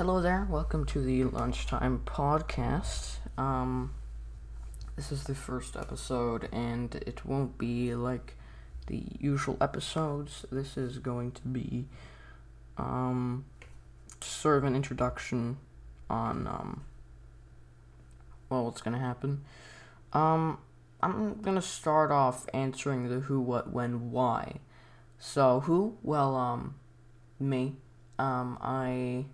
Hello there. Welcome to the Lunchtime Podcast. Um, this is the first episode, and it won't be like the usual episodes. This is going to be um, sort of an introduction on um, well, what's gonna happen. Um, I'm gonna start off answering the who, what, when, why. So who? Well, um, me. Um, I.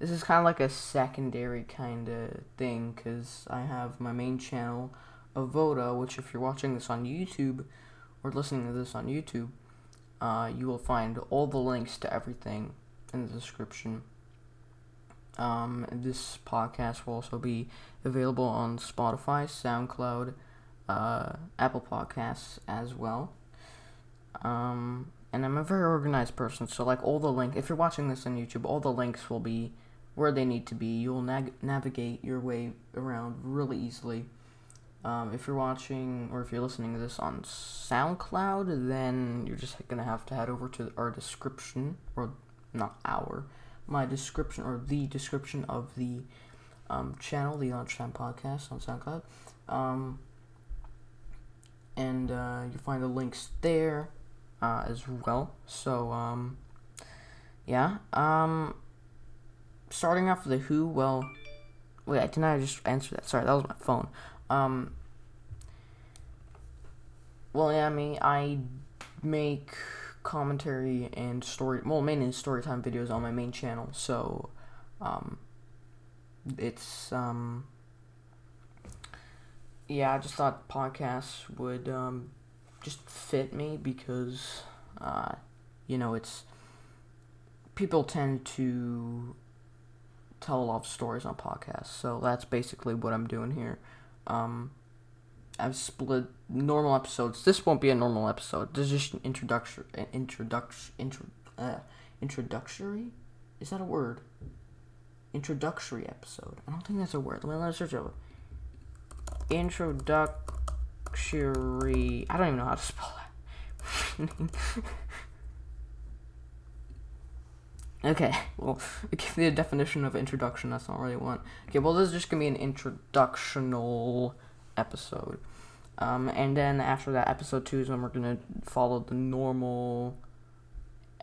This is kind of like a secondary kind of thing because I have my main channel, Avoda, which if you're watching this on YouTube or listening to this on YouTube, uh, you will find all the links to everything in the description. Um, this podcast will also be available on Spotify, SoundCloud, uh, Apple Podcasts as well. Um, and I'm a very organized person, so like all the link, if you're watching this on YouTube, all the links will be where they need to be. You'll nag- navigate your way around really easily. Um, if you're watching or if you're listening to this on SoundCloud, then you're just gonna have to head over to our description, or not our, my description or the description of the um, channel, the Lunchtime Podcast on SoundCloud. Um, and uh, you find the links there uh, as well. So, um, yeah. Starting off with the Who, well, wait, I didn't I just answer that? Sorry, that was my phone. Um, well, yeah, I mean, I make commentary and story, well, mainly story time videos on my main channel, so, um, it's, um, yeah, I just thought podcasts would, um, just fit me because, uh, you know, it's, people tend to tell a lot of stories on podcasts, so that's basically what I'm doing here. Um, I've split normal episodes. This won't be a normal episode. This is just an introduction, an introduction, intro, uh, introductory. Is that a word? Introductory episode. I don't think that's a word. Let me let's search it. Introductory. I don't even know how to spell that. okay, well, give me a definition of introduction. That's not really one. Okay, well, this is just gonna be an introductional episode. Um, and then after that, episode two is when we're gonna follow the normal,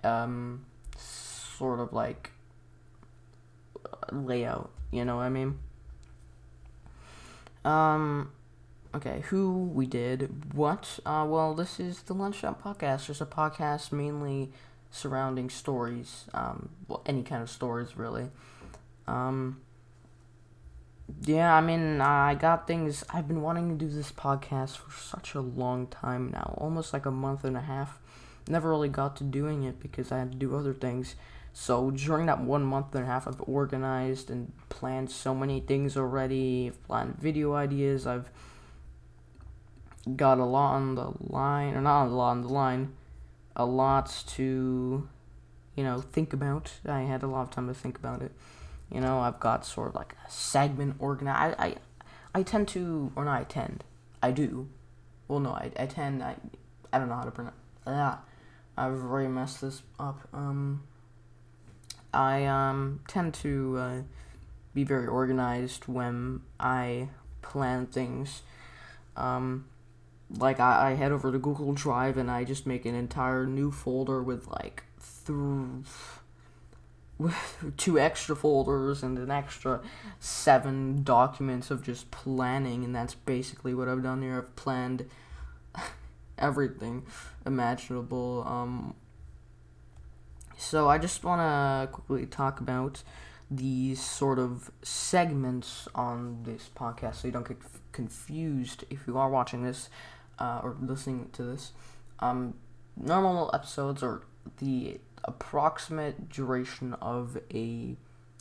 um, sort of like layout. You know what I mean? Um, okay, who we did what? Uh, well, this is the Lunchtime Podcast. Just a podcast mainly surrounding stories. Um, well, any kind of stories really. Um yeah, I mean, I got things. I've been wanting to do this podcast for such a long time now, almost like a month and a half. Never really got to doing it because I had to do other things. So during that one month and a half, I've organized and planned so many things already. I've planned video ideas. I've got a lot on the line, or not a lot on the line, a lot to, you know, think about. I had a lot of time to think about it. You know, I've got sort of like a segment organized. I, I, I tend to, or not I tend, I do. Well, no, I, I tend, I, I don't know how to pronounce, ah, I've already messed this up. Um, I, um, tend to, uh, be very organized when I plan things. Um, like I, I head over to Google Drive and I just make an entire new folder with like two extra folders and an extra seven documents of just planning and that's basically what I've done here. I've planned everything imaginable. Um so I just want to quickly talk about these sort of segments on this podcast so you don't get confused if you are watching this uh, or listening to this. Um, normal episodes or the approximate duration of a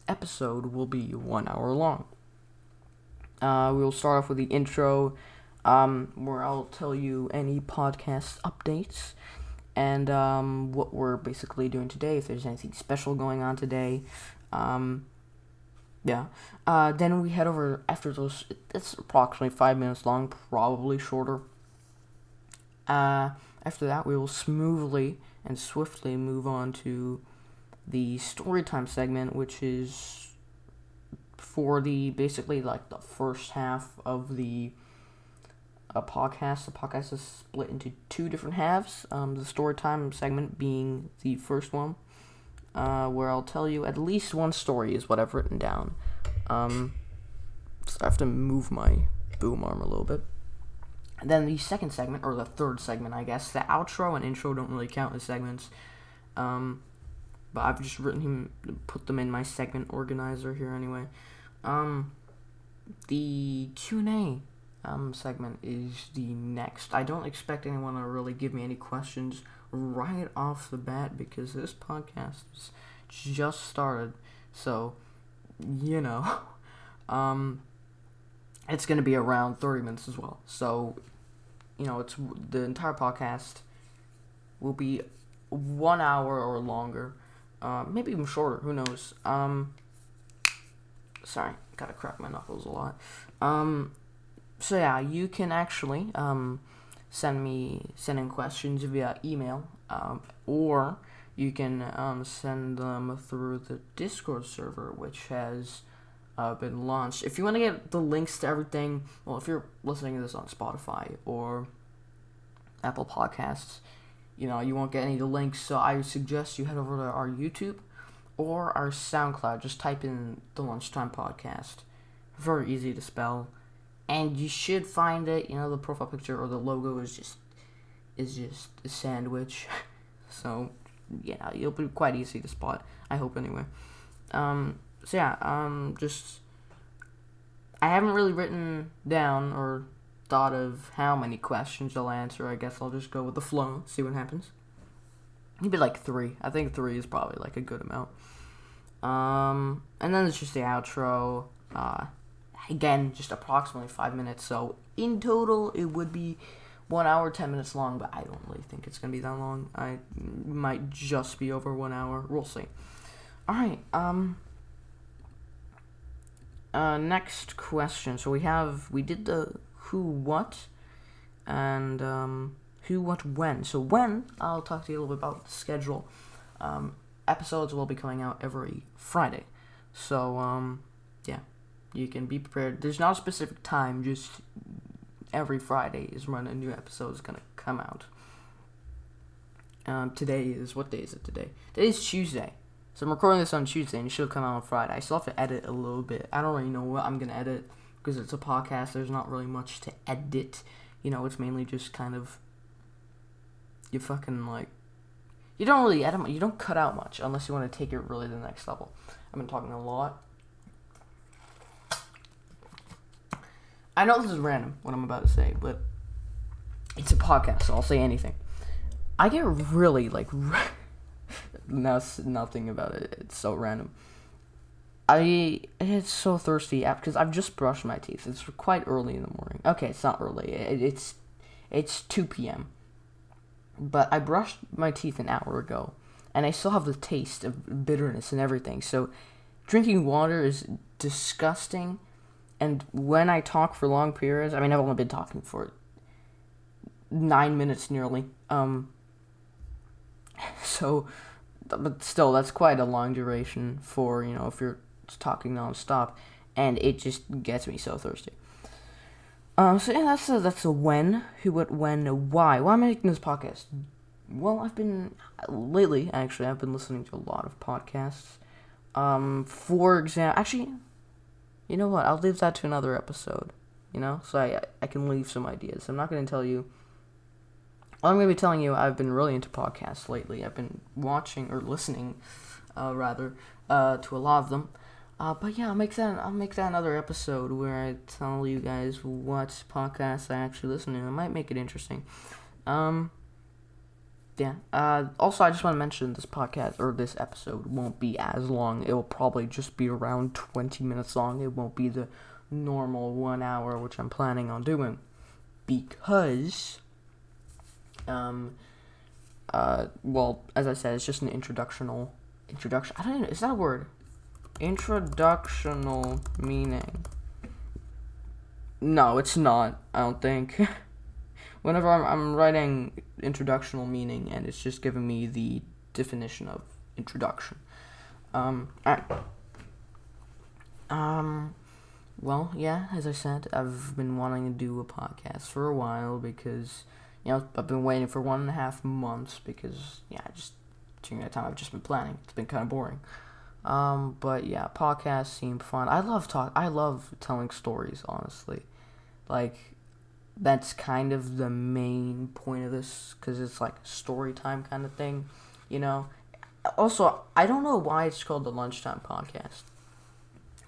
episode will be one hour long. Uh, we'll start off with the intro, um, where I'll tell you any podcast updates and um, what we're basically doing today. If there's anything special going on today, um, yeah. Uh, then we head over after those. It's approximately five minutes long, probably shorter. Uh, after that, we will smoothly and swiftly move on to the story time segment, which is for the basically like the first half of the a podcast. The podcast is split into two different halves. Um, the story time segment being the first one, uh, where I'll tell you at least one story is what I've written down. Um, so I have to move my boom arm a little bit. Then the second segment, or the third segment, I guess, the outro and intro don't really count as segments. Um, but I've just written him, put them in my segment organizer here anyway. Um, the Q and A um, segment is the next. I don't expect anyone to really give me any questions right off the bat because this podcast just started. So, you know, um, it's going to be around 30 minutes as well. So, you know, it's the entire podcast will be one hour or longer, uh, maybe even shorter. Who knows? Um, sorry, gotta crack my knuckles a lot. Um, so yeah, you can actually um, send me send in questions via email, um, or you can um, send them through the Discord server, which has uh, been launched. If you want to get the links to everything, well, if you're listening to this on Spotify or Apple Podcasts, you know you won't get any of the links. So I suggest you head over to our YouTube or our SoundCloud. Just type in the Lunchtime Podcast. Very easy to spell and you should find it. You know, the profile picture or the logo is just is just a sandwich. so yeah, it'll be quite easy to spot. I hope anyway. Um, so yeah, um, just I haven't really written down or thought of how many questions I'll answer. I guess I'll just go with the flow, see what happens. Maybe like three. I think three is probably like a good amount. Um, and then it's just the outro. Uh, again, just approximately five minutes. So in total, it would be one hour, ten minutes long, but I don't really think it's gonna be that long. I might just be over one hour. We'll see. All right. Um. Uh, next question. So we have we did the who what, and um, who what when. So when I'll talk to you a little bit about the schedule. Um, episodes will be coming out every Friday. So um, yeah, you can be prepared. There's not a specific time, just every Friday is when a new episode is gonna come out. Um, today is what day is it today? Today is Tuesday. So I'm recording this on Tuesday and it should come out on Friday. I still have to edit a little bit. I don't really know what I'm gonna edit because it's a podcast. There's not really much to edit. You know, it's mainly just kind of you fucking like you don't really edit. You don't cut out much unless you want to take it really to the next level. I've been talking a lot. I know this is random what I'm about to say, but it's a podcast, so I'll say anything. I get really like that's nothing about it. It's so random. I it's so thirsty because I've just brushed my teeth. It's quite early in the morning. Okay, it's not early. It, it's it's two p.m. But I brushed my teeth an hour ago, and I still have the taste of bitterness and everything. So, drinking water is disgusting and when I talk for long periods, I mean, I've only been talking for nine minutes nearly. Um, so, but still, that's quite a long duration for, you know, if you're talking nonstop. And it just gets me so thirsty. Um, so yeah, that's a, that's a when, who, what, when, why. Why am I making this podcast? Well, I've been, lately, actually, I've been listening to a lot of podcasts. Um, for example, actually, you know what? I'll leave that to another episode. You know, so I I can leave some ideas. I'm not going to tell you. I'm going to be telling you, I've been really into podcasts lately. I've been watching or listening, uh, rather, uh, to a lot of them. Uh, but yeah, I'll make that I'll make that another episode where I tell you guys what podcasts I actually listen to. I might make it interesting. Um, yeah. Uh, also, I just want to mention this podcast or this episode won't be as long. It will probably just be around 20 minutes long. It won't be the normal one hour, which I'm planning on doing. Because, um, uh, well, as I said, it's just an introductional introduction. I don't know. Is that a word? Introductional meaning. No, it's not. I don't think. whenever I'm, I'm writing introductional meaning and it's just giving me the definition of introduction. Um, Um, well, yeah, as I said, I've been wanting to do a podcast for a while because, you know, I've been waiting for one and a half months because, yeah, just during that time I've just been planning. It's been kind of boring. Um, but yeah, podcasts seem fun. I love talk. I love telling stories. Honestly, like that's kind of the main point of this because it's like story time kind of thing, you know. Also, I don't know why it's called the lunchtime podcast.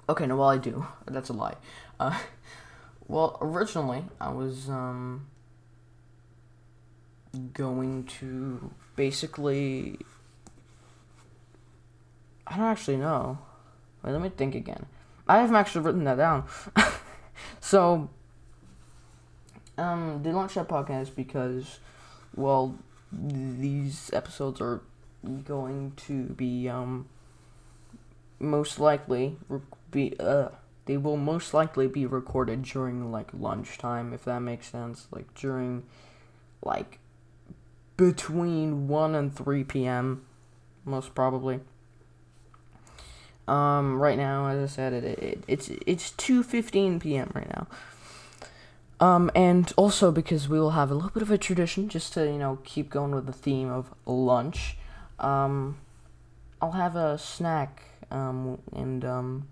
Okay, no, well I do. That's a lie. Uh, well, originally I was um going to basically I don't actually know. Wait, let me think again. I haven't actually written that down. so, um, the launched That podcast because, well, these episodes are going to be, um, most likely be, uh, they will most likely be recorded during, like, lunchtime, if that makes sense. Like, during, like, between 1 and 3 p.m., most probably. Um, right now, as I said, it, it it's it's two fifteen p.m. right now. Um, and also because we will have a little bit of a tradition, just to you know keep going with the theme of lunch. Um, I'll have a snack. Um, and um,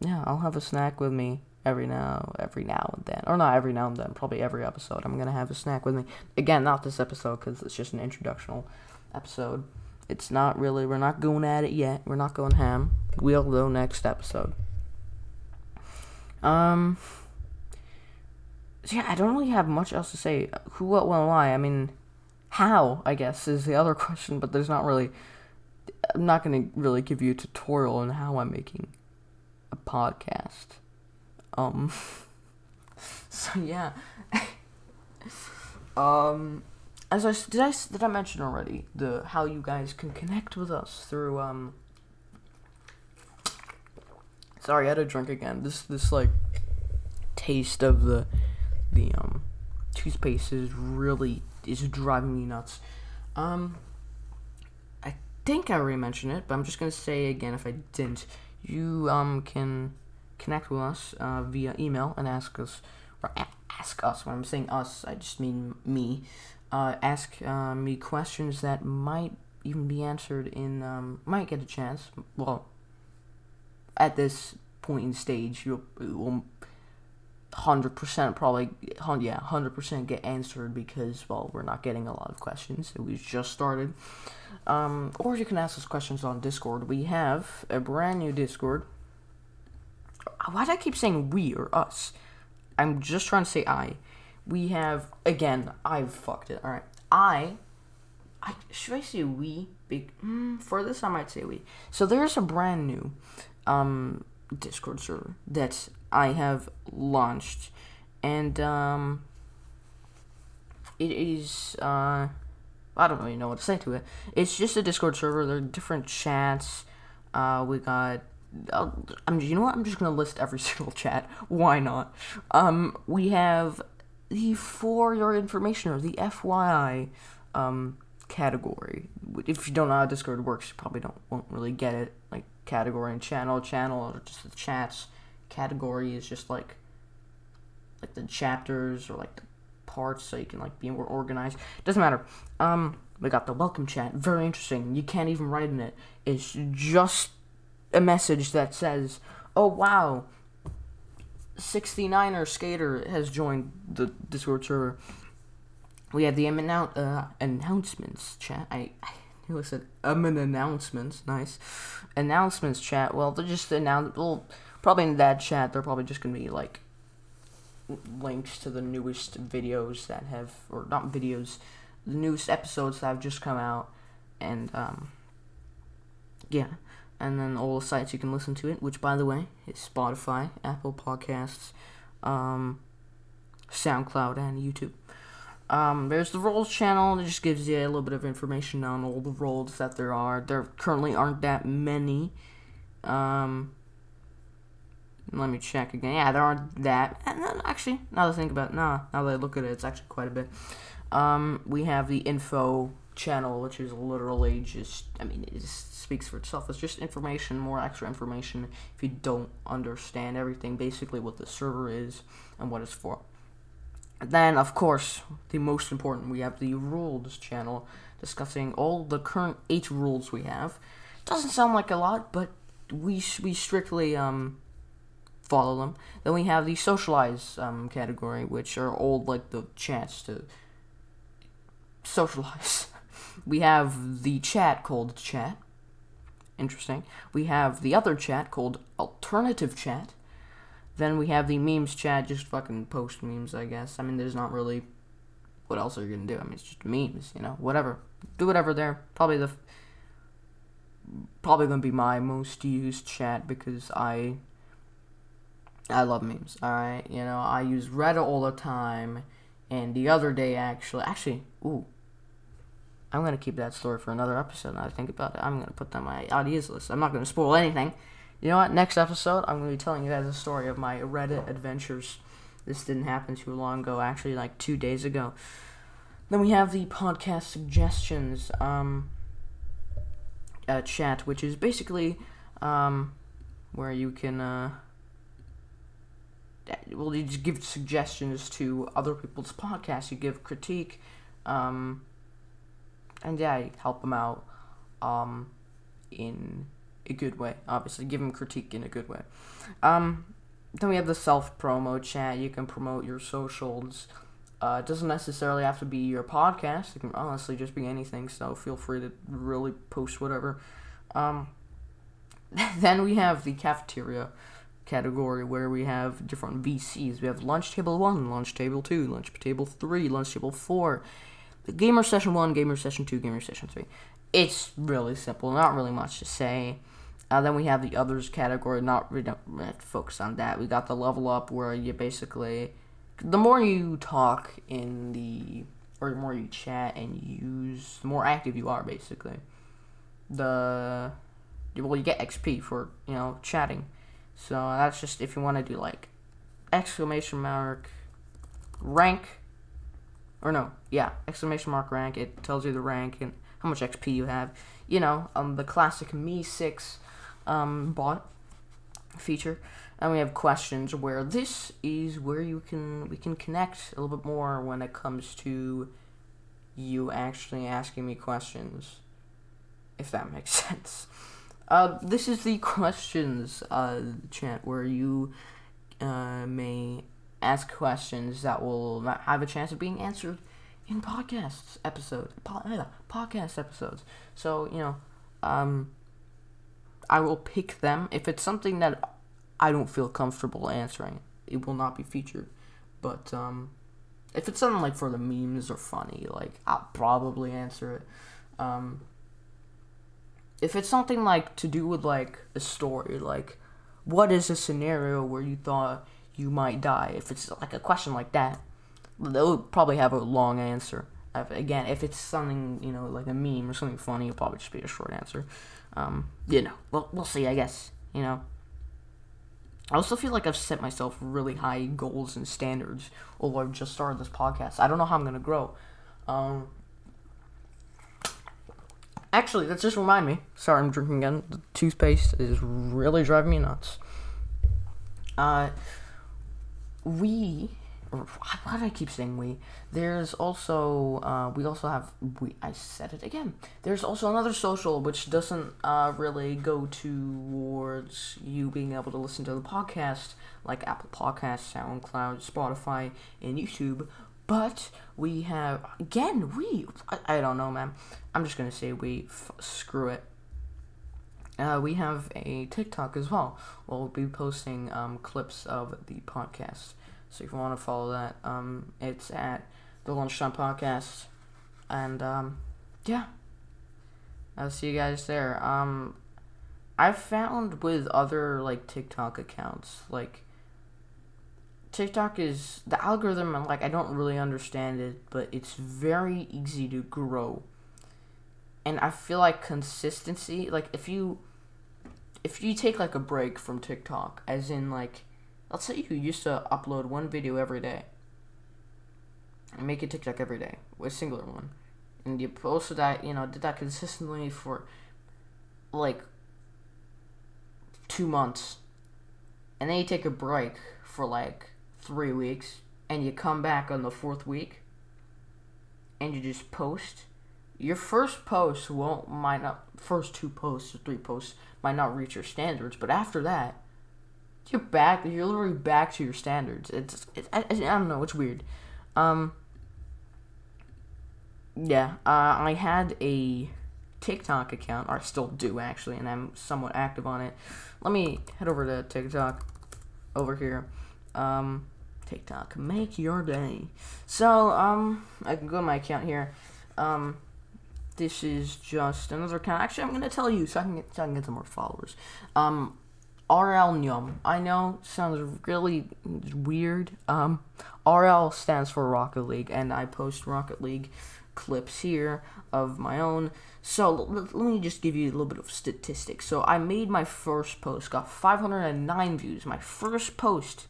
yeah, I'll have a snack with me every now every now and then, or not every now and then, probably every episode. I'm gonna have a snack with me. Again, not this episode because it's just an introductional episode. It's not really. We're not going at it yet. We're not going ham. We'll go next episode. Um. So yeah, I don't really have much else to say. Who, what, when, why. I mean, how? I guess is the other question. But there's not really. I'm not gonna really give you a tutorial on how I'm making a podcast. Um. so yeah. um as I did I did I mention already the how you guys can connect with us through um. Sorry, I had a drink again. This this like taste of the the um toothpaste is really is driving me nuts. Um, I think I already mentioned it, but I'm just gonna say again if I didn't. You um can connect with us uh, via email and ask us or a- ask us. When I'm saying us, I just mean me uh, ask uh, me questions that might even be answered in um, might get a chance. Well, at this point in stage, you'll, will hundred percent probably yeah hundred percent get answered because well we're not getting a lot of questions. We just started. Um, or you can ask us questions on Discord. We have a brand new Discord. Why do I keep saying we or us? I'm just trying to say I we have again. I've fucked it. All right, I. I should I say we? Big mm, for this, I might say we. So there's a brand new um, Discord server that I have launched, and um, it is uh, I don't really know what to say to it. It's just a Discord server. There are different chats. Uh, we got i am you know what? I'm just gonna list every single chat. Why not? Um, we have the for your information or the FYI um, category. If you don't know how Discord works, you probably don't won't really get it. Like category and channel, channel or just the chats. Category is just like like the chapters or like the parts, so you can like be more organized. Doesn't matter. Um, we got the welcome chat. Very interesting. You can't even write in it. It's just a message that says, "Oh wow, 69er Skater has joined the Discord server. We have the annou- uh, announcements chat. I, I knew said um an announcements. Nice announcements chat. Well, they're just announce. Well, probably in that chat, they're probably just gonna be like links to the newest videos that have, or not videos, the newest episodes that have just come out, and um, yeah and then all the sites you can listen to it, which by the way is Spotify, Apple Podcasts, um, SoundCloud, and YouTube. Um, there's the roles channel. It just gives you a little bit of information on all the roles that there are. There currently aren't that many. Um, let me check again. Yeah, there aren't that. And then actually, now that I think about it, nah, now that I look at it, it's actually quite a bit. Um, we have the info channel, which is literally just, I mean, it speaks for itself. It's just information, more extra information if you don't understand everything, basically what the server is and what it's for. then, of course, the most important, we have the rules channel discussing all the current eight rules we have. Doesn't sound like a lot, but we we strictly um follow them. Then we have the socialize um, category, which are all like the chance to socialize. we have the chat called chat. Interesting. We have the other chat called alternative chat. Then we have the memes chat, just fucking post memes, I guess. I mean, there's not really. What else are you gonna do? I mean, it's just memes, you know. Whatever, do whatever there. Probably the. Probably gonna be my most used chat because I I love memes. All right, you know I use Reddit all the time, and the other day actually, actually, ooh, I'm gonna keep that story for another episode. Now I think about it, I'm gonna put that on my ideas list. I'm not gonna spoil anything. You know what? Next episode, I'm gonna be telling you guys a story of my Reddit adventures. This didn't happen too long ago, actually, like two days ago. Then we have the podcast suggestions um, uh, chat, which is basically um, where you can. Uh, well, you just give suggestions to other people's podcasts. You give critique, um, and yeah, help them out um, in a good way. Obviously, give them critique in a good way. Um, then we have the self promo chat. You can promote your socials. Uh, it doesn't necessarily have to be your podcast. It can honestly just be anything. So feel free to really post whatever. Um, then we have the cafeteria category where we have different VCs. We have Lunch Table 1, Lunch Table 2, Lunch Table 3, Lunch Table 4, Gamer Session 1, Gamer Session 2, Gamer Session 3. It's really simple, not really much to say. Uh, then we have the others category, not don't focus on that. We got the level up where you basically, the more you talk in the, or the more you chat and use, the more active you are basically. The, well, you get XP for, you know, chatting so that's just if you want to do like exclamation mark rank or no, yeah, exclamation mark rank. It tells you the rank and how much XP you have. You know, um, the classic MEE6 um, bot feature, and we have questions where this is where you can we can connect a little bit more when it comes to you actually asking me questions, if that makes sense. Uh, this is the questions uh, chant where you uh, may ask questions that will not have a chance of being answered in podcasts episodes, uh, podcast episodes. So you know, um, I will pick them if it's something that I don't feel comfortable answering. It will not be featured, but um, if it's something like for the memes or funny, like I'll probably answer it. Um, if it's something like to do with like a story, like what is a scenario where you thought you might die? If it's like a question like that, they'll probably have a long answer. Again, if it's something you know like a meme or something funny, it'll probably just be a short answer. Um, you know, we'll we'll see. I guess you know. I also feel like I've set myself really high goals and standards. Although I've just started this podcast, I don't know how I'm gonna grow. Um, Actually, that just remind me. Sorry, I'm drinking again. The toothpaste is really driving me nuts. Uh, we, why do I keep saying we? There's also, uh, we also have, we, I said it again. There's also another social which doesn't, uh, really go towards you being able to listen to the podcast, like Apple Podcasts, SoundCloud, Spotify, and YouTube, but we have again we I, I don't know man. I'm just gonna say we f- screw it. Uh, we have a TikTok as well. We'll be posting um, clips of the podcast. So if you want to follow that, um, it's at the Lunchtime Podcast. And um, yeah, I'll see you guys there. Um, I've found with other like TikTok accounts, like TikTok is the algorithm. Like I don't really understand it, but it's very easy to grow. And I feel like consistency, like if you if you take like a break from TikTok, as in like let's say you used to upload one video every day and make a TikTok every day, a singular one. and you posted that, you know, did that consistently for like two months, and then you take a break for like three weeks, and you come back on the fourth week, and you just post, your first post won't might not first two posts or three posts might not reach your standards, but after that, you're back. You're literally back to your standards. It's it, I, I don't know. It's weird. Um. Yeah, uh, I had a TikTok account, or I still do actually, and I'm somewhat active on it. Let me head over to TikTok over here. Um, TikTok, make your day. So, um, I can go to my account here. Um, this is just another account. Actually, I'm gonna tell you so I can get, so I can get some more followers. Um, RL Nyum. I know sounds really weird. Um, RL stands for Rocket League, and I post Rocket League clips here of my own. So let me just give you a little bit of statistics. So I made my first post, got 509 views. My first post,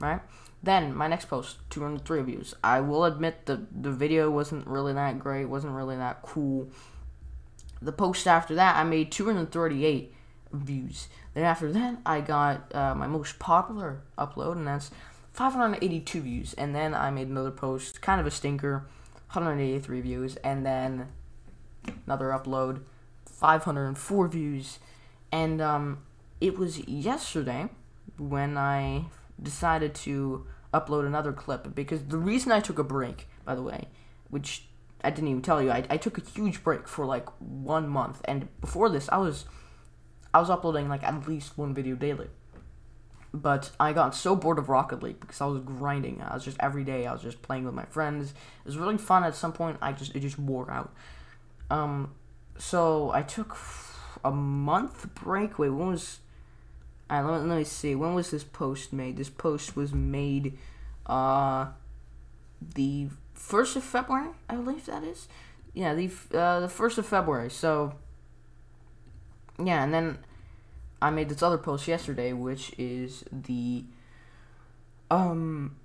right? Then my next post, 203 views. I will admit the the video wasn't really that great, wasn't really that cool. The post after that, I made 238 views. Then after that, I got uh, my most popular upload, and that's 582 views. And then I made another post, kind of a stinker, 183 views, and then another upload, 504 views. And um, it was yesterday when I decided to upload another clip because the reason I took a break, by the way, which I didn't even tell you, I, I took a huge break for like one month, and before this, I was I was uploading like at least one video daily. But I got so bored of Rocket League because I was grinding. I was just every day. I was just playing with my friends. It was really fun. At some point, I just it just wore out. Um, so I took a month break. Wait, when was? Alright, let me, let me see. When was this post made? This post was made, uh, the first of February, I believe that is. Yeah, the uh, the first of February. So yeah, and then I made this other post yesterday, which is the um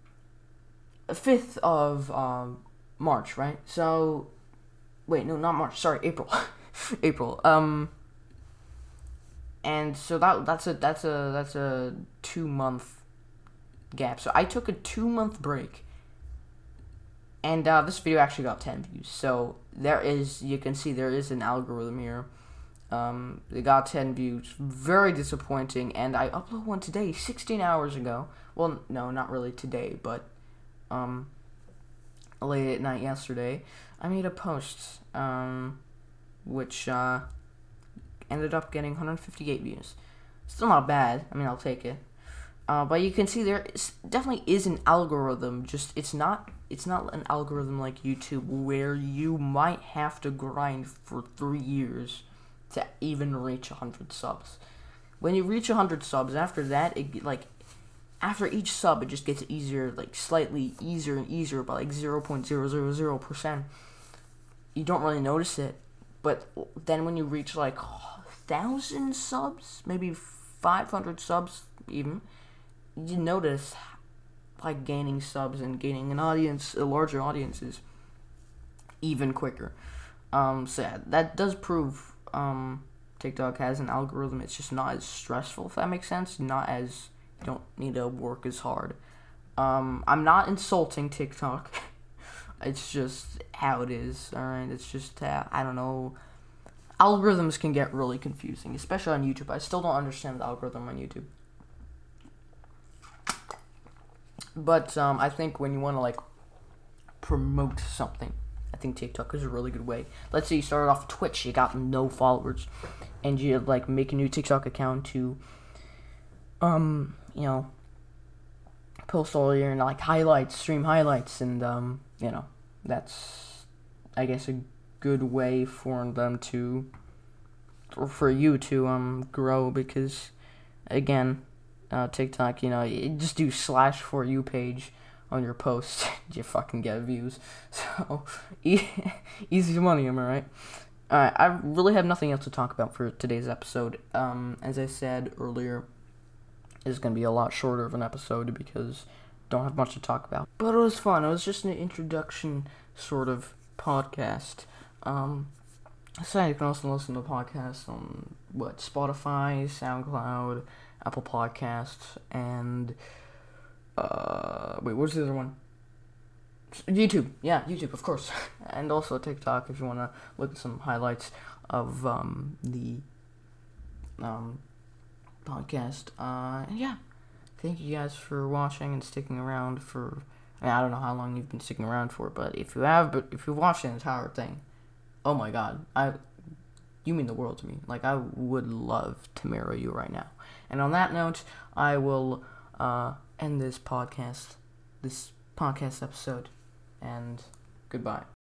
fifth of um March, right? So wait, no, not March. Sorry, April. April. Um and so that that's a that's a that's a 2 month gap. So I took a 2 month break. And uh, this video actually got 10 views. So there is you can see there is an algorithm here um, they got 10 views. Very disappointing. And I uploaded one today, 16 hours ago. Well, no, not really today, but um, late at night yesterday. I made a post, um, which uh, ended up getting 158 views. Still not bad. I mean, I'll take it. Uh, but you can see there is, definitely is an algorithm. Just it's not it's not an algorithm like YouTube where you might have to grind for three years to even reach 100 subs. When you reach 100 subs, after that, it like after each sub, it just gets easier, like slightly easier and easier by like 0.000%. You don't really notice it, but then when you reach like 1,000 subs, maybe 500 subs even, you notice like gaining subs and gaining an audience, a larger audience is even quicker. Um, so yeah, that does prove um, TikTok has an algorithm. It's just not as stressful, if that makes sense. Not as you don't need to work as hard. Um, I'm not insulting TikTok. it's just how it is. All right, it's just uh, I don't know. Algorithms can get really confusing, especially on YouTube. I still don't understand the algorithm on YouTube. But um, I think when you want to like promote something, I think TikTok is a really good way. Let's say you started off Twitch, you got no followers, and you like make a new TikTok account to, um, you know, post all your like highlights, stream highlights, and um, you know, that's, I guess, a good way for them to, or for you to um grow because, again, uh, TikTok, you know, just do slash for you page on your post, you fucking get views. So easy money, am I right? Alright, I really have nothing else to talk about for today's episode. Um, as I said earlier, it's gonna be a lot shorter of an episode because don't have much to talk about. But it was fun. It was just an introduction sort of podcast. Um, so you can also listen to the podcast on what Spotify, SoundCloud, Apple Podcasts, and uh, wait, what's the other one? YouTube, yeah, YouTube, of course, and also TikTok if you want to look at some highlights of um, the um, podcast. Uh, yeah, thank you guys for watching and sticking around for. I, mean, I don't know how long you've been sticking around for, but if you have, but if you've watched the entire thing, oh my god, I, you mean the world to me. Like I would love to marry you right now. And on that note, I will uh, end this podcast, this podcast episode, and goodbye.